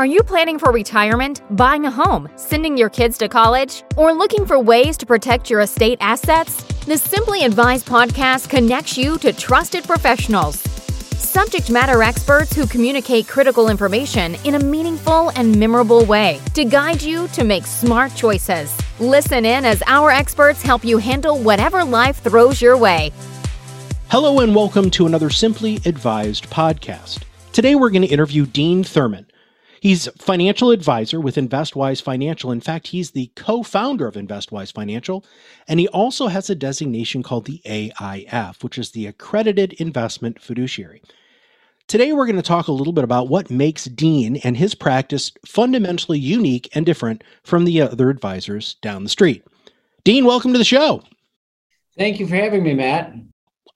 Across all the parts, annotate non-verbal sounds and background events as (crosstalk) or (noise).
Are you planning for retirement, buying a home, sending your kids to college, or looking for ways to protect your estate assets? The Simply Advised podcast connects you to trusted professionals, subject matter experts who communicate critical information in a meaningful and memorable way to guide you to make smart choices. Listen in as our experts help you handle whatever life throws your way. Hello, and welcome to another Simply Advised podcast. Today, we're going to interview Dean Thurman. He's financial advisor with InvestWise Financial. In fact, he's the co-founder of InvestWise Financial, and he also has a designation called the AIF, which is the Accredited Investment Fiduciary. Today, we're going to talk a little bit about what makes Dean and his practice fundamentally unique and different from the other advisors down the street. Dean, welcome to the show. Thank you for having me, Matt.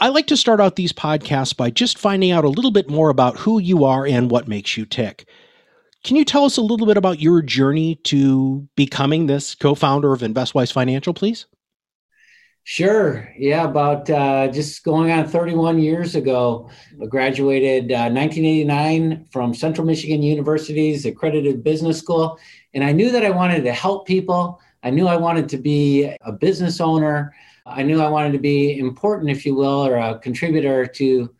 I like to start out these podcasts by just finding out a little bit more about who you are and what makes you tick. Can you tell us a little bit about your journey to becoming this co-founder of InvestWise Financial, please? Sure. Yeah, about uh, just going on 31 years ago, I graduated uh, 1989 from Central Michigan University's accredited business school, and I knew that I wanted to help people. I knew I wanted to be a business owner. I knew I wanted to be important, if you will, or a contributor to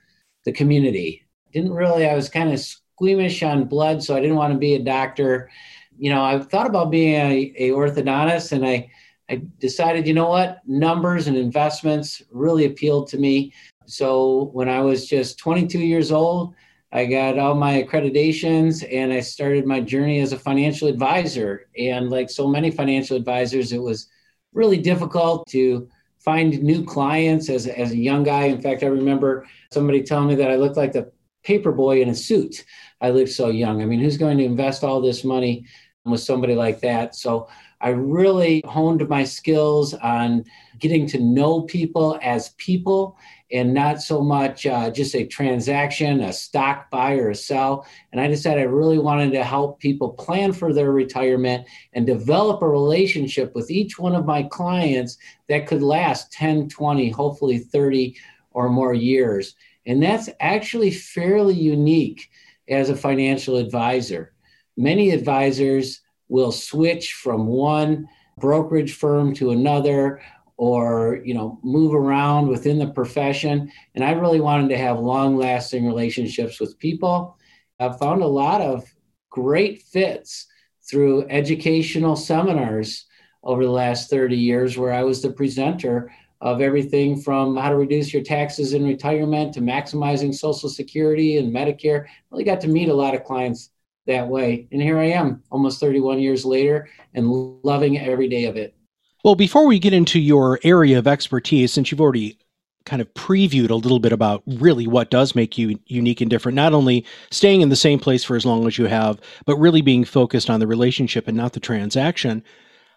the community. Didn't really. I was kind of squeamish on blood, so I didn't want to be a doctor. You know, I thought about being a, a orthodontist, and I I decided, you know what, numbers and investments really appealed to me. So when I was just 22 years old, I got all my accreditations and I started my journey as a financial advisor. And like so many financial advisors, it was really difficult to find new clients as, as a young guy. In fact, I remember somebody telling me that I looked like the paper boy in a suit. I looked so young. I mean, who's going to invest all this money with somebody like that? So I really honed my skills on getting to know people as people and not so much uh, just a transaction, a stock buy or a sell. And I decided I really wanted to help people plan for their retirement and develop a relationship with each one of my clients that could last 10, 20, hopefully 30 or more years. And that's actually fairly unique as a financial advisor. Many advisors will switch from one brokerage firm to another or you know move around within the profession and i really wanted to have long lasting relationships with people i've found a lot of great fits through educational seminars over the last 30 years where i was the presenter of everything from how to reduce your taxes in retirement to maximizing Social Security and Medicare. Really got to meet a lot of clients that way. And here I am almost 31 years later and loving every day of it. Well, before we get into your area of expertise, since you've already kind of previewed a little bit about really what does make you unique and different, not only staying in the same place for as long as you have, but really being focused on the relationship and not the transaction.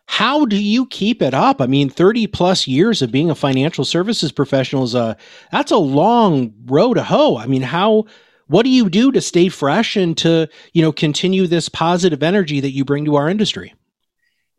How do you keep it up? I mean, 30 plus years of being a financial services professional is a that's a long road to hoe. I mean, how what do you do to stay fresh and to, you know, continue this positive energy that you bring to our industry?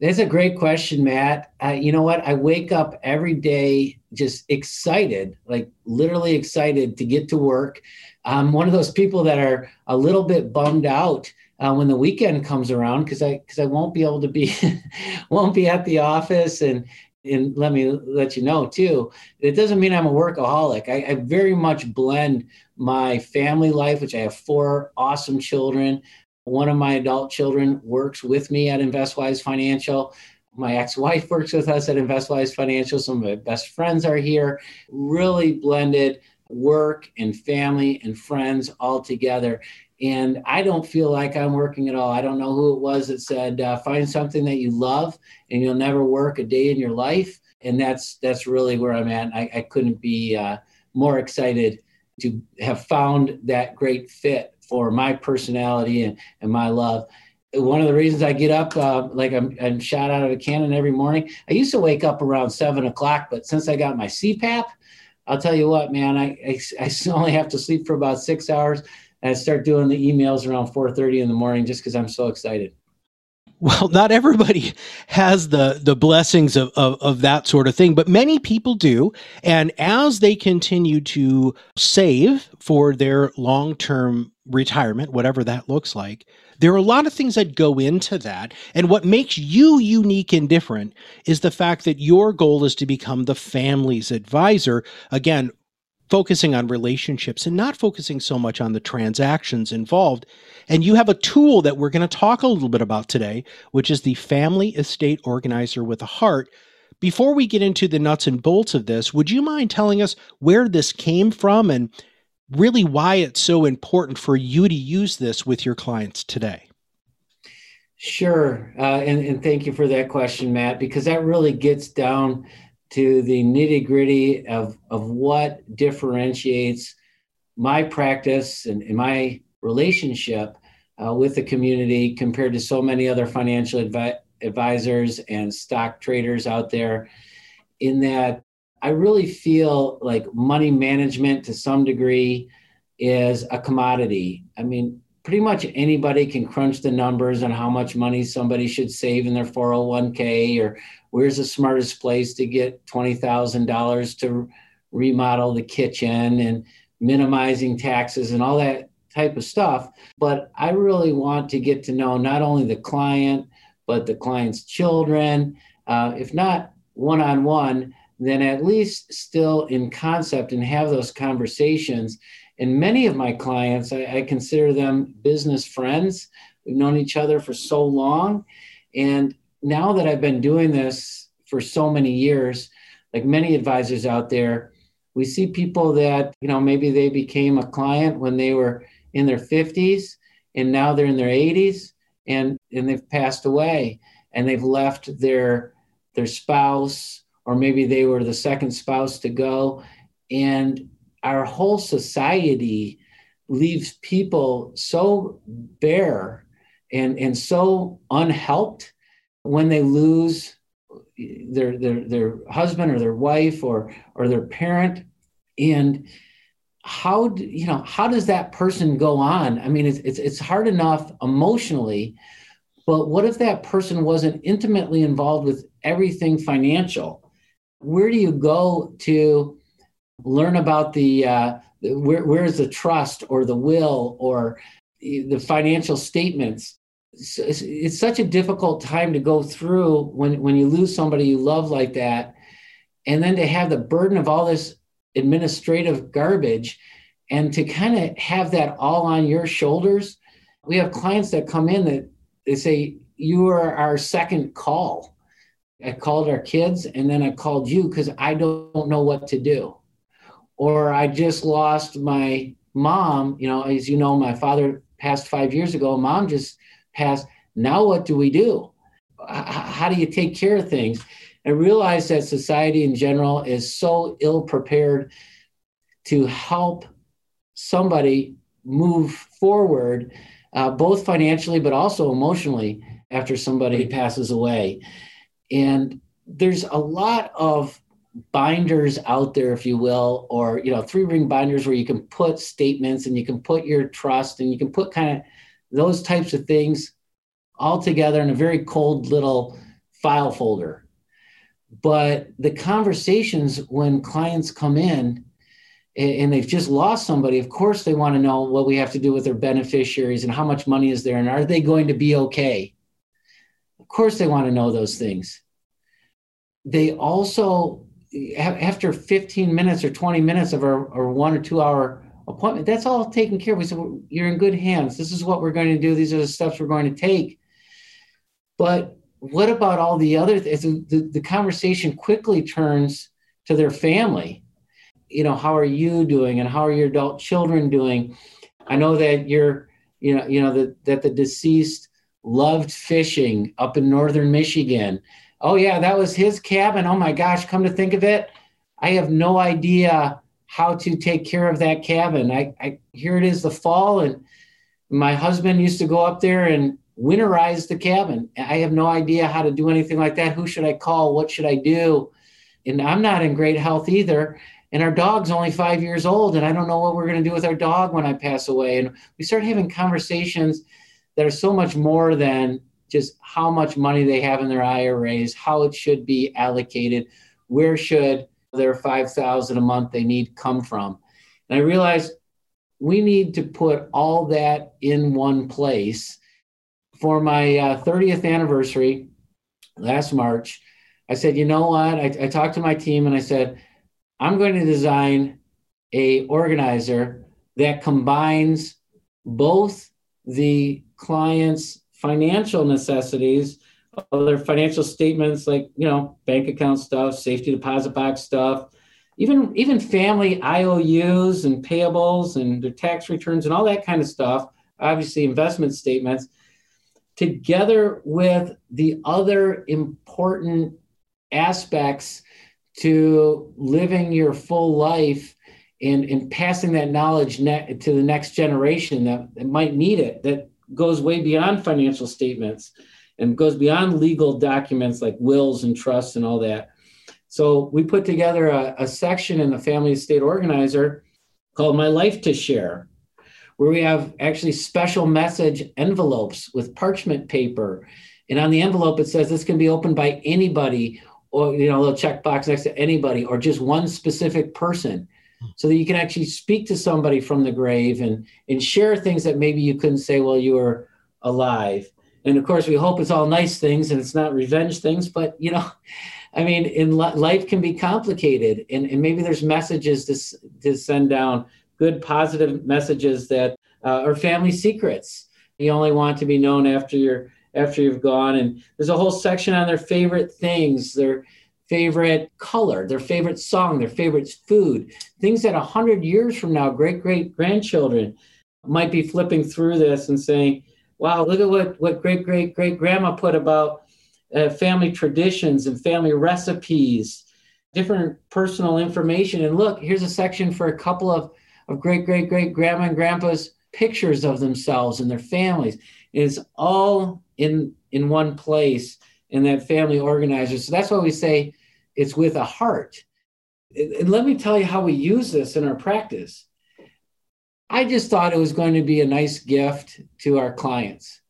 That's a great question, Matt. Uh, you know what? I wake up every day just excited, like literally excited to get to work. I'm one of those people that are a little bit bummed out uh, when the weekend comes around because I because I won't be able to be (laughs) won't be at the office and and let me let you know too. It doesn't mean I'm a workaholic. I, I very much blend my family life, which I have four awesome children. One of my adult children works with me at InvestWise Financial. My ex-wife works with us at InvestWise Financial. Some of my best friends are here. Really blended work and family and friends all together and I don't feel like I'm working at all. I don't know who it was that said, uh, "Find something that you love, and you'll never work a day in your life." And that's that's really where I'm at. I, I couldn't be uh, more excited to have found that great fit for my personality and, and my love. One of the reasons I get up, uh, like I'm, I'm shot out of a cannon every morning. I used to wake up around seven o'clock, but since I got my CPAP, I'll tell you what, man, I, I, I (laughs) only have to sleep for about six hours and I start doing the emails around 4:30 in the morning just because I'm so excited. Well, not everybody has the the blessings of, of, of that sort of thing, but many people do. And as they continue to save for their long term retirement, whatever that looks like, there are a lot of things that go into that. And what makes you unique and different is the fact that your goal is to become the family's advisor. Again, focusing on relationships and not focusing so much on the transactions involved. And you have a tool that we're going to talk a little bit about today, which is the Family Estate Organizer with a Heart. Before we get into the nuts and bolts of this, would you mind telling us where this came from and really why it's so important for you to use this with your clients today? Sure. Uh, and, and thank you for that question, Matt, because that really gets down to the nitty gritty of, of what differentiates my practice and, and my relationship uh, with the community compared to so many other financial advi- advisors and stock traders out there. In that, I really feel like money management to some degree is a commodity. I mean, pretty much anybody can crunch the numbers on how much money somebody should save in their 401k or where's the smartest place to get $20,000 to remodel the kitchen and minimizing taxes and all that type of stuff. But I really want to get to know not only the client, but the client's children. Uh, if not one on one, then at least still in concept and have those conversations. And many of my clients, I, I consider them business friends. We've known each other for so long. And now that I've been doing this for so many years, like many advisors out there, we see people that, you know, maybe they became a client when they were in their 50s and now they're in their 80s and and they've passed away and they've left their their spouse or maybe they were the second spouse to go and our whole society leaves people so bare and and so unhelped when they lose their their their husband or their wife or or their parent. And how you know how does that person go on? I mean it's, it's it's hard enough emotionally but what if that person wasn't intimately involved with everything financial? Where do you go to learn about the uh, where, where's the trust or the will or the financial statements. It's, it's such a difficult time to go through when when you lose somebody you love like that. And then to have the burden of all this administrative garbage and to kind of have that all on your shoulders. We have clients that come in that they say you are our second call. I called our kids and then i called you because i don't know what to do or i just lost my mom you know as you know my father passed five years ago mom just passed. Now, what do we do? How do you take care of things? And realize that society in general is so ill prepared to help somebody move forward, uh, both financially but also emotionally after somebody passes away. And there's a lot of binders out there if you will or you know three ring binders where you can put statements and you can put your trust and you can put kind of those types of things all together in a very cold little file folder. But the conversations when clients come in and they've just lost somebody, of course, they want to know what we have to do with their beneficiaries and how much money is there and are they going to be okay? Of course, they want to know those things. They also, after 15 minutes or 20 minutes of our, one or two hour appointment. That's all taken care of. We said, well, you're in good hands. This is what we're going to do. These are the steps we're going to take. But what about all the other things? The, the conversation quickly turns to their family. You know, how are you doing and how are your adult children doing? I know that you're, you know, you know, that, that the deceased loved fishing up in northern Michigan. Oh yeah, that was his cabin. Oh my gosh, come to think of it, I have no idea how to take care of that cabin. I, I here it is the fall, and my husband used to go up there and winterize the cabin. I have no idea how to do anything like that. Who should I call? What should I do? And I'm not in great health either. And our dog's only five years old, and I don't know what we're going to do with our dog when I pass away. And we start having conversations that are so much more than just how much money they have in their IRAs, how it should be allocated, where should their 5000 a month they need come from. And I realized we need to put all that in one place. For my uh, 30th anniversary last March, I said, you know what? I, I talked to my team and I said, I'm going to design a organizer that combines both the client's financial necessities, other financial statements like you know bank account stuff, safety deposit box stuff, even even family IOUs and payables and their tax returns and all that kind of stuff. Obviously, investment statements, together with the other important aspects to living your full life and, and passing that knowledge ne- to the next generation that, that might need it, that goes way beyond financial statements and goes beyond legal documents like wills and trusts and all that. So we put together a, a section in the family estate organizer called My Life to Share, where we have actually special message envelopes with parchment paper. And on the envelope, it says this can be opened by anybody, or you know, a little checkbox next to anybody, or just one specific person so that you can actually speak to somebody from the grave and and share things that maybe you couldn't say while you were alive. And of course we hope it's all nice things and it's not revenge things but you know (laughs) i mean in life can be complicated and, and maybe there's messages to, to send down good positive messages that uh, are family secrets. You only want to be known after you're after you've gone. And there's a whole section on their favorite things their favorite color, their favorite song, their favorite food, things that 100 years from now, great great grandchildren might be flipping through this and saying, wow, look at what, what great great great grandma put about uh, family traditions and family recipes, different personal information. And look, here's a section for a couple of, of great great great grandma and grandpa's pictures of themselves and their families. It's all in in one place in that family organizer. So that's why we say it's with a heart. And let me tell you how we use this in our practice. I just thought it was going to be a nice gift to our clients.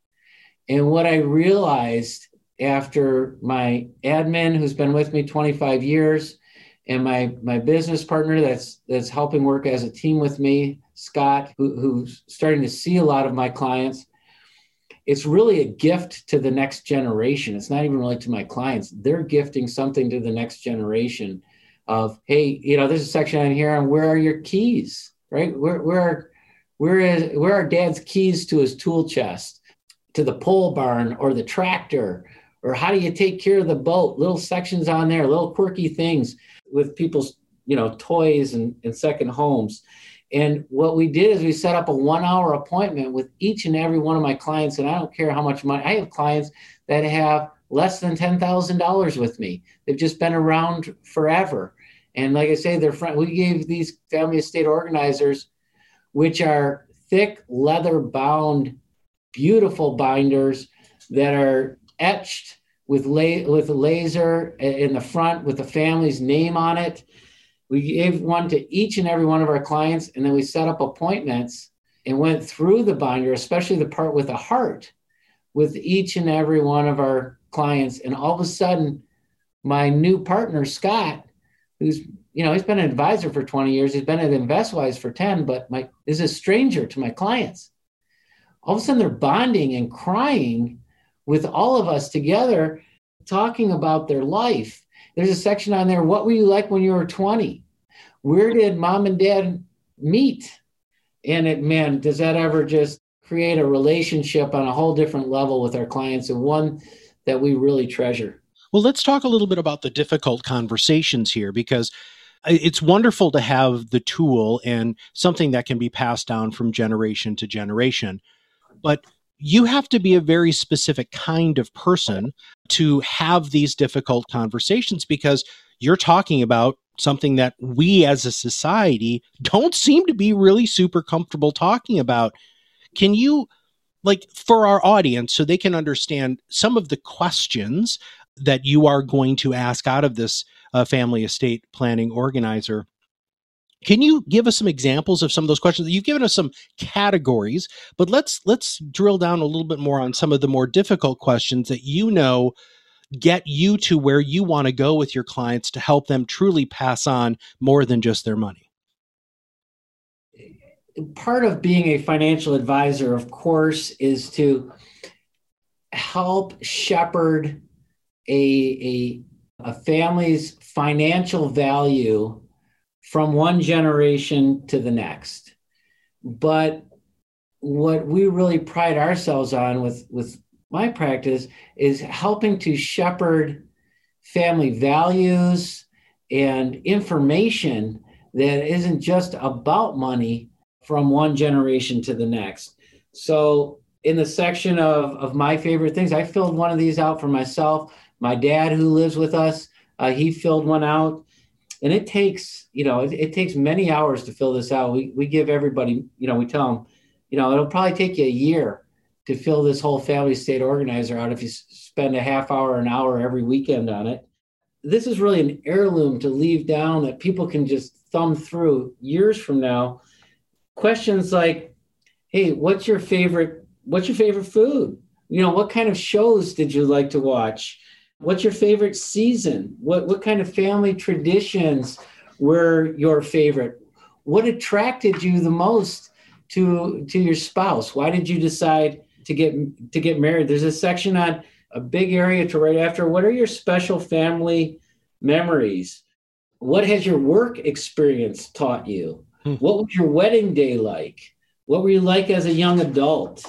And what I realized after my admin, who's been with me 25 years, and my my business partner that's that's helping work as a team with me, Scott, who, who's starting to see a lot of my clients, it's really a gift to the next generation. It's not even really to my clients. They're gifting something to the next generation of, hey, you know, there's a section on here on where are your keys, right? Where where are where is where are dad's keys to his tool chest, to the pole barn or the tractor, or how do you take care of the boat? Little sections on there, little quirky things with people's, you know, toys and, and second homes. And what we did is we set up a one hour appointment with each and every one of my clients. And I don't care how much money I have clients that have less than $10,000 with me. They've just been around forever. And like I say, they're front, we gave these family estate organizers, which are thick leather bound, beautiful binders that are etched with, la- with a laser in the front with the family's name on it we gave one to each and every one of our clients, and then we set up appointments and went through the binder, especially the part with the heart, with each and every one of our clients. And all of a sudden, my new partner, Scott, who's you know, he's been an advisor for 20 years. He's been at InvestWise for 10, but my is a stranger to my clients. All of a sudden, they're bonding and crying with all of us together, talking about their life there's a section on there. What were you like when you were 20? Where did mom and dad meet? And it, man, does that ever just create a relationship on a whole different level with our clients and one that we really treasure? Well, let's talk a little bit about the difficult conversations here because it's wonderful to have the tool and something that can be passed down from generation to generation. But you have to be a very specific kind of person to have these difficult conversations because you're talking about something that we as a society don't seem to be really super comfortable talking about. Can you, like, for our audience, so they can understand some of the questions that you are going to ask out of this uh, family estate planning organizer? Can you give us some examples of some of those questions? You've given us some categories, but let's let's drill down a little bit more on some of the more difficult questions that you know get you to where you want to go with your clients to help them truly pass on more than just their money. Part of being a financial advisor, of course, is to help shepherd a, a, a family's financial value from one generation to the next. But what we really pride ourselves on with, with my practice is helping to shepherd family values and information that isn't just about money from one generation to the next. So, in the section of, of my favorite things, I filled one of these out for myself. My dad, who lives with us, uh, he filled one out and it takes you know it, it, takes many hours to fill this out. We, we give everybody you know we tell them you know it'll probably take you a year to fill this whole family state organizer out if you spend a half hour an hour every weekend on it. This is really an heirloom to leave down that people can just thumb through years from now. Questions like hey what's your favorite what's your favorite food? You know what kind of shows did you like to watch What's your favorite season? What, what kind of family traditions were your favorite? What attracted you the most to, to your spouse? Why did you decide to get, to get married? There's a section on a big area to right after. What are your special family memories? What has your work experience taught you? Hmm. What was your wedding day like? What were you like as a young adult?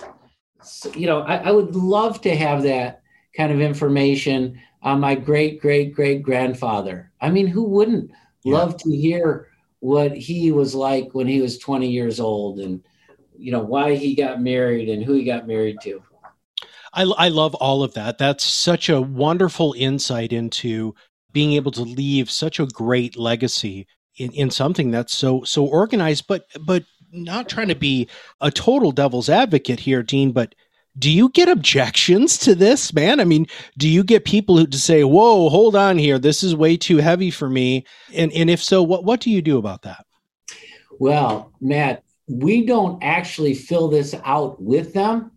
So, you know, I, I would love to have that kind of information on my great great great grandfather. I mean, who wouldn't yeah. love to hear what he was like when he was 20 years old and you know why he got married and who he got married to. I, I love all of that. That's such a wonderful insight into being able to leave such a great legacy in, in something that's so so organized, but but not trying to be a total devil's advocate here, Dean, but do you get objections to this, man? I mean, do you get people who to say, "Whoa, hold on here, this is way too heavy for me"? And and if so, what what do you do about that? Well, Matt, we don't actually fill this out with them.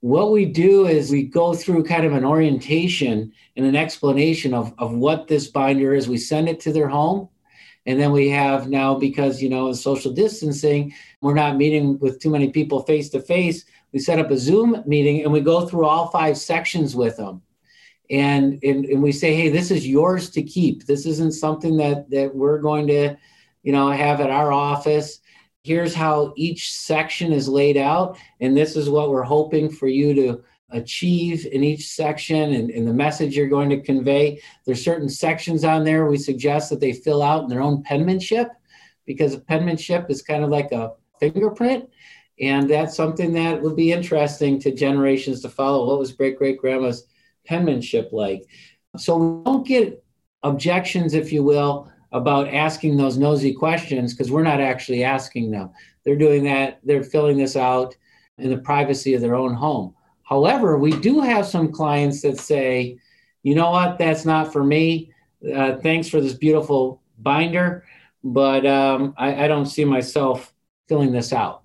What we do is we go through kind of an orientation and an explanation of, of what this binder is. We send it to their home. And then we have now, because, you know, social distancing, we're not meeting with too many people face to face we set up a Zoom meeting and we go through all five sections with them. And, and, and we say, hey, this is yours to keep. This isn't something that, that we're going to, you know, have at our office. Here's how each section is laid out. And this is what we're hoping for you to achieve in each section and, and the message you're going to convey. There's certain sections on there we suggest that they fill out in their own penmanship because penmanship is kind of like a fingerprint and that's something that would be interesting to generations to follow. What was great great grandma's penmanship like? So we don't get objections, if you will, about asking those nosy questions because we're not actually asking them. They're doing that, they're filling this out in the privacy of their own home. However, we do have some clients that say, you know what, that's not for me. Uh, thanks for this beautiful binder, but um, I, I don't see myself filling this out.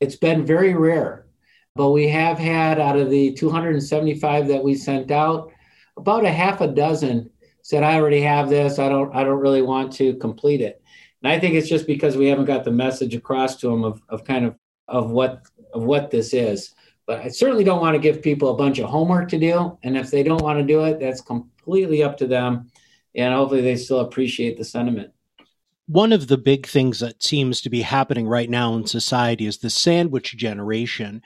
It's been very rare, but we have had out of the 275 that we sent out, about a half a dozen said, "I already have this. I don't. I don't really want to complete it." And I think it's just because we haven't got the message across to them of, of kind of of what of what this is. But I certainly don't want to give people a bunch of homework to do. And if they don't want to do it, that's completely up to them. And hopefully they still appreciate the sentiment one of the big things that seems to be happening right now in society is the sandwich generation.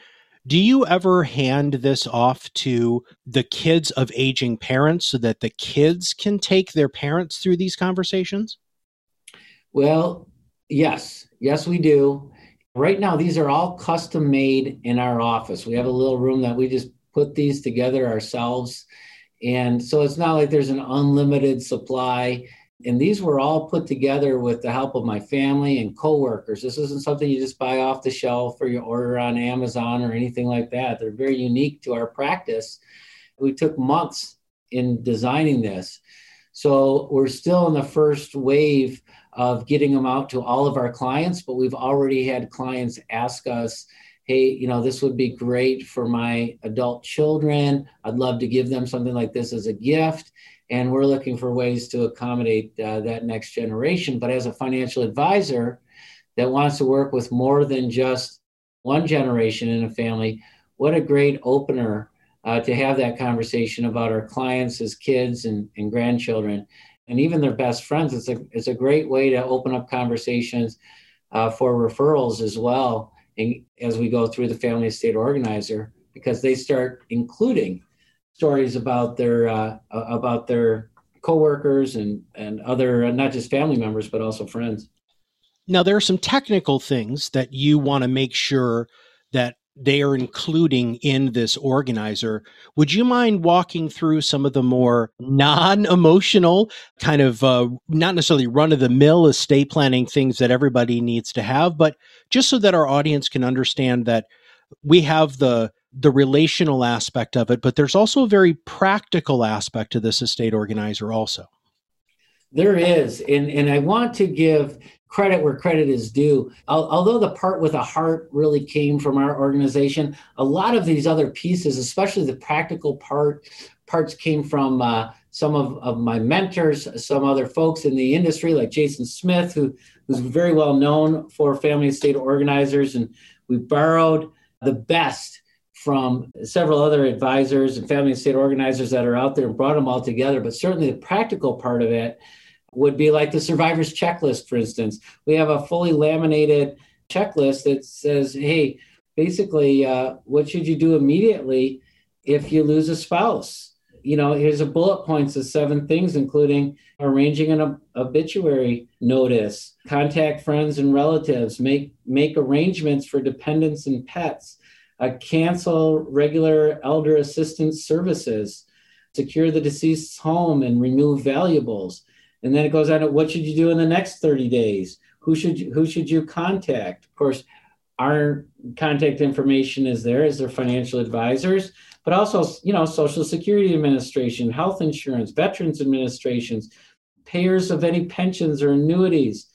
Do you ever hand this off to the kids of aging parents so that the kids can take their parents through these conversations? Well, yes. Yes, we do. Right now, these are all custom made in our office. We have a little room that we just put these together ourselves. And so it's not like there's an unlimited supply. And these were all put together with the help of my family and coworkers. This isn't something you just buy off the shelf or you order on Amazon or anything like that. They're very unique to our practice. We took months in designing this. So we're still in the first wave of getting them out to all of our clients, but we've already had clients ask us, hey, you know, this would be great for my adult children. I'd love to give them something like this as a gift. And we're looking for ways to accommodate uh, that next generation. But as a financial advisor that wants to work with more than just one generation in a family, what a great opener uh, to have that conversation about our clients as kids and, and grandchildren and even their best friends. It's a, it's a great way to open up conversations uh, for referrals as well and as we go through the family estate organizer because they start including stories about their uh, about their coworkers and and other not just family members but also friends now there are some technical things that you want to make sure that they are including in this organizer. Would you mind walking through some of the more non emotional, kind of uh, not necessarily run of the mill estate planning things that everybody needs to have, but just so that our audience can understand that we have the the relational aspect of it, but there's also a very practical aspect to this estate organizer also. There is, and and I want to give credit where credit is due. Although the part with a heart really came from our organization, a lot of these other pieces, especially the practical part, parts came from uh, some of, of my mentors, some other folks in the industry, like Jason Smith, who was very well known for family estate organizers, and we borrowed the best from several other advisors and family and state organizers that are out there and brought them all together. But certainly the practical part of it would be like the survivor's checklist, for instance. We have a fully laminated checklist that says, hey, basically, uh, what should you do immediately if you lose a spouse? You know, here's a bullet points of seven things, including arranging an ob- obituary notice, contact friends and relatives, make make arrangements for dependents and pets, uh, cancel regular elder assistance services, secure the deceased's home and remove valuables, and then it goes on to what should you do in the next 30 days? Who should you, who should you contact? Of course, our contact information is there as their financial advisors, but also, you know, Social Security Administration, health insurance, Veterans Administrations, payers of any pensions or annuities,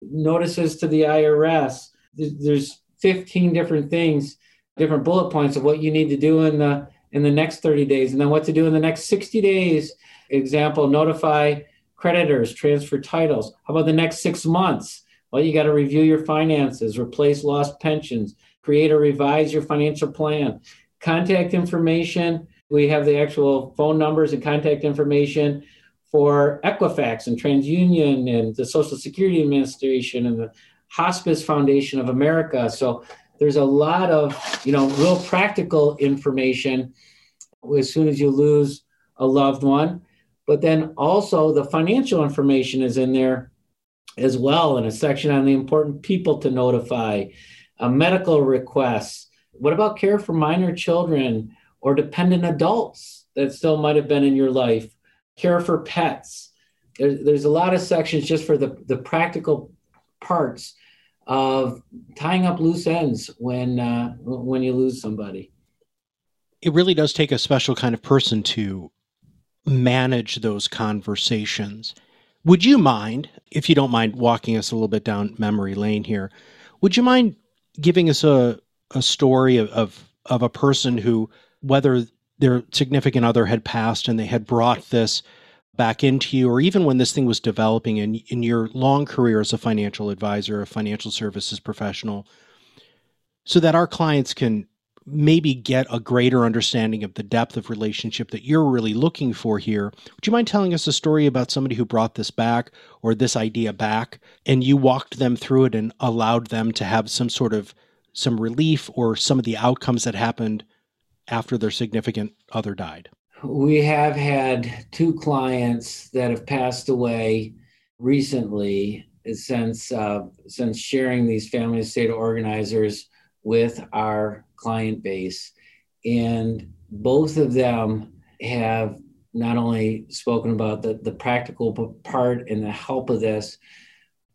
notices to the IRS. There's 15 different things, different bullet points of what you need to do in the in the next 30 days, and then what to do in the next 60 days. Example: notify creditors, transfer titles. How about the next six months? Well, you got to review your finances, replace lost pensions, create or revise your financial plan. Contact information. We have the actual phone numbers and contact information for Equifax and TransUnion and the Social Security Administration and the Hospice Foundation of America. So there's a lot of, you know, real practical information as soon as you lose a loved one. But then also the financial information is in there as well in a section on the important people to notify, medical requests. What about care for minor children or dependent adults that still might have been in your life? Care for pets. There's, there's a lot of sections just for the, the practical parts of tying up loose ends when uh, when you lose somebody. It really does take a special kind of person to manage those conversations. Would you mind, if you don't mind walking us a little bit down memory lane here, would you mind giving us a, a story of, of, of a person who, whether their significant other had passed and they had brought this back into you, or even when this thing was developing in, in your long career as a financial advisor, a financial services professional, so that our clients can maybe get a greater understanding of the depth of relationship that you're really looking for here. Would you mind telling us a story about somebody who brought this back or this idea back and you walked them through it and allowed them to have some sort of some relief or some of the outcomes that happened after their significant other died? We have had two clients that have passed away recently since uh, since sharing these family estate organizers with our client base. And both of them have not only spoken about the, the practical part and the help of this,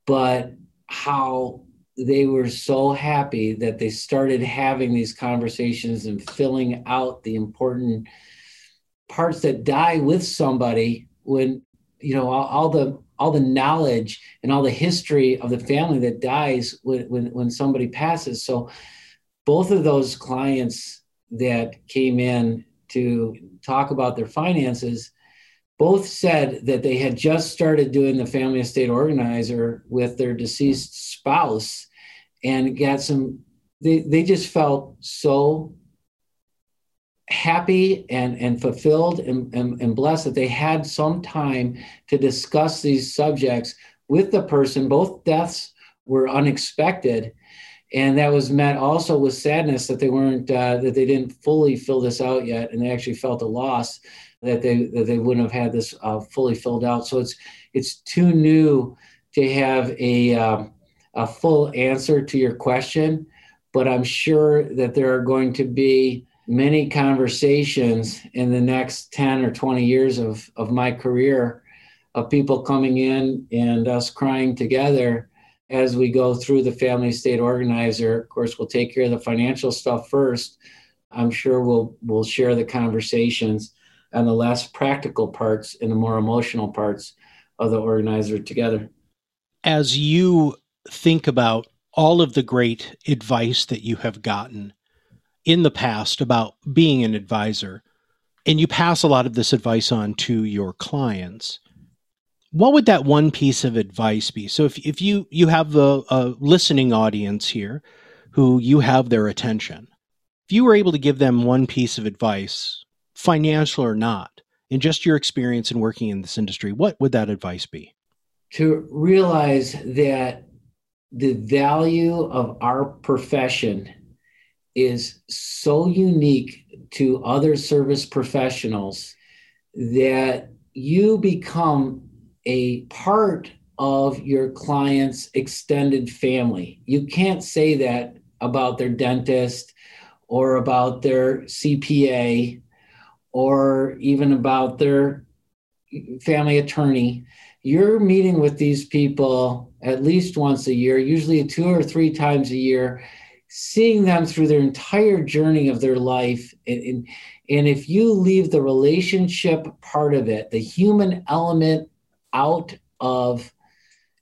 but how they were so happy that they started having these conversations and filling out the important parts that die with somebody when you know all, all the all the knowledge and all the history of the family that dies when, when, when somebody passes. So both of those clients that came in to talk about their finances both said that they had just started doing the family estate organizer with their deceased spouse and got some they, they just felt so happy and, and fulfilled and, and, and blessed that they had some time to discuss these subjects with the person. Both deaths were unexpected. And that was met also with sadness that they weren't, uh, that they didn't fully fill this out yet. And they actually felt a loss that they, that they wouldn't have had this uh, fully filled out. So it's, it's too new to have a, um, a full answer to your question, but I'm sure that there are going to be many conversations in the next 10 or 20 years of, of my career of people coming in and us crying together as we go through the family estate organizer. Of course, we'll take care of the financial stuff first. I'm sure we'll we'll share the conversations and the less practical parts and the more emotional parts of the organizer together. As you think about all of the great advice that you have gotten in the past about being an advisor and you pass a lot of this advice on to your clients. What would that one piece of advice be? So if, if you you have a, a listening audience here who you have their attention if you were able to give them one piece of advice financial or not in just your experience in working in this industry what would that advice be? To realize that the value of our profession is so unique to other service professionals that you become a part of your client's extended family. You can't say that about their dentist or about their CPA or even about their family attorney. You're meeting with these people at least once a year, usually two or three times a year seeing them through their entire journey of their life and, and, and if you leave the relationship part of it the human element out of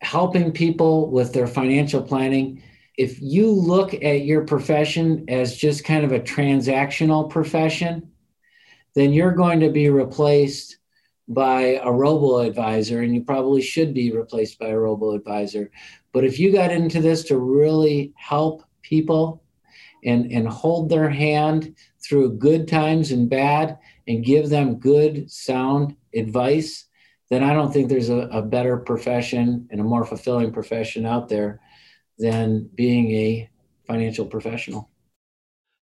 helping people with their financial planning if you look at your profession as just kind of a transactional profession then you're going to be replaced by a robo advisor and you probably should be replaced by a robo advisor. But if you got into this to really help people and, and hold their hand through good times and bad and give them good, sound advice, then I don't think there's a, a better profession and a more fulfilling profession out there than being a financial professional.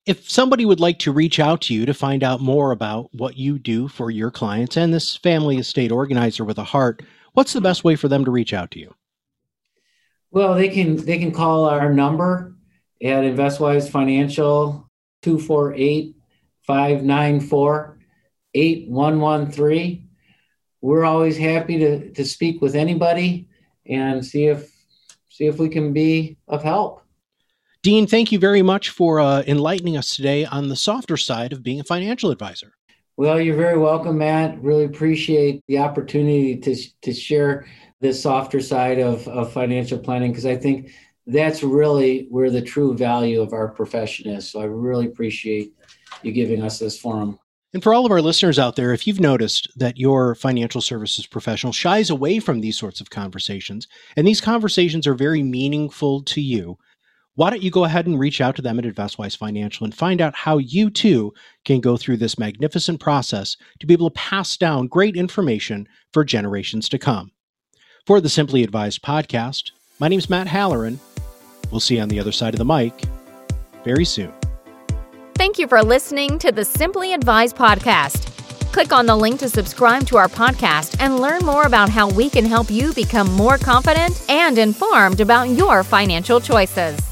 If somebody would like to reach out to you to find out more about what you do for your clients and this family estate organizer with a heart, what's the best way for them to reach out to you? Well, they can they can call our number at InvestWise Financial 248 594 8113. We're always happy to, to speak with anybody and see if see if we can be of help. Dean, thank you very much for uh, enlightening us today on the softer side of being a financial advisor. Well, you're very welcome, Matt. Really appreciate the opportunity to, to share this softer side of, of financial planning because I think that's really where the true value of our profession is. So I really appreciate you giving us this forum. And for all of our listeners out there, if you've noticed that your financial services professional shies away from these sorts of conversations, and these conversations are very meaningful to you, why don't you go ahead and reach out to them at InvestWise Financial and find out how you too can go through this magnificent process to be able to pass down great information for generations to come. For the Simply Advised podcast, my name is Matt Halloran. We'll see you on the other side of the mic very soon. Thank you for listening to the Simply Advised podcast. Click on the link to subscribe to our podcast and learn more about how we can help you become more confident and informed about your financial choices.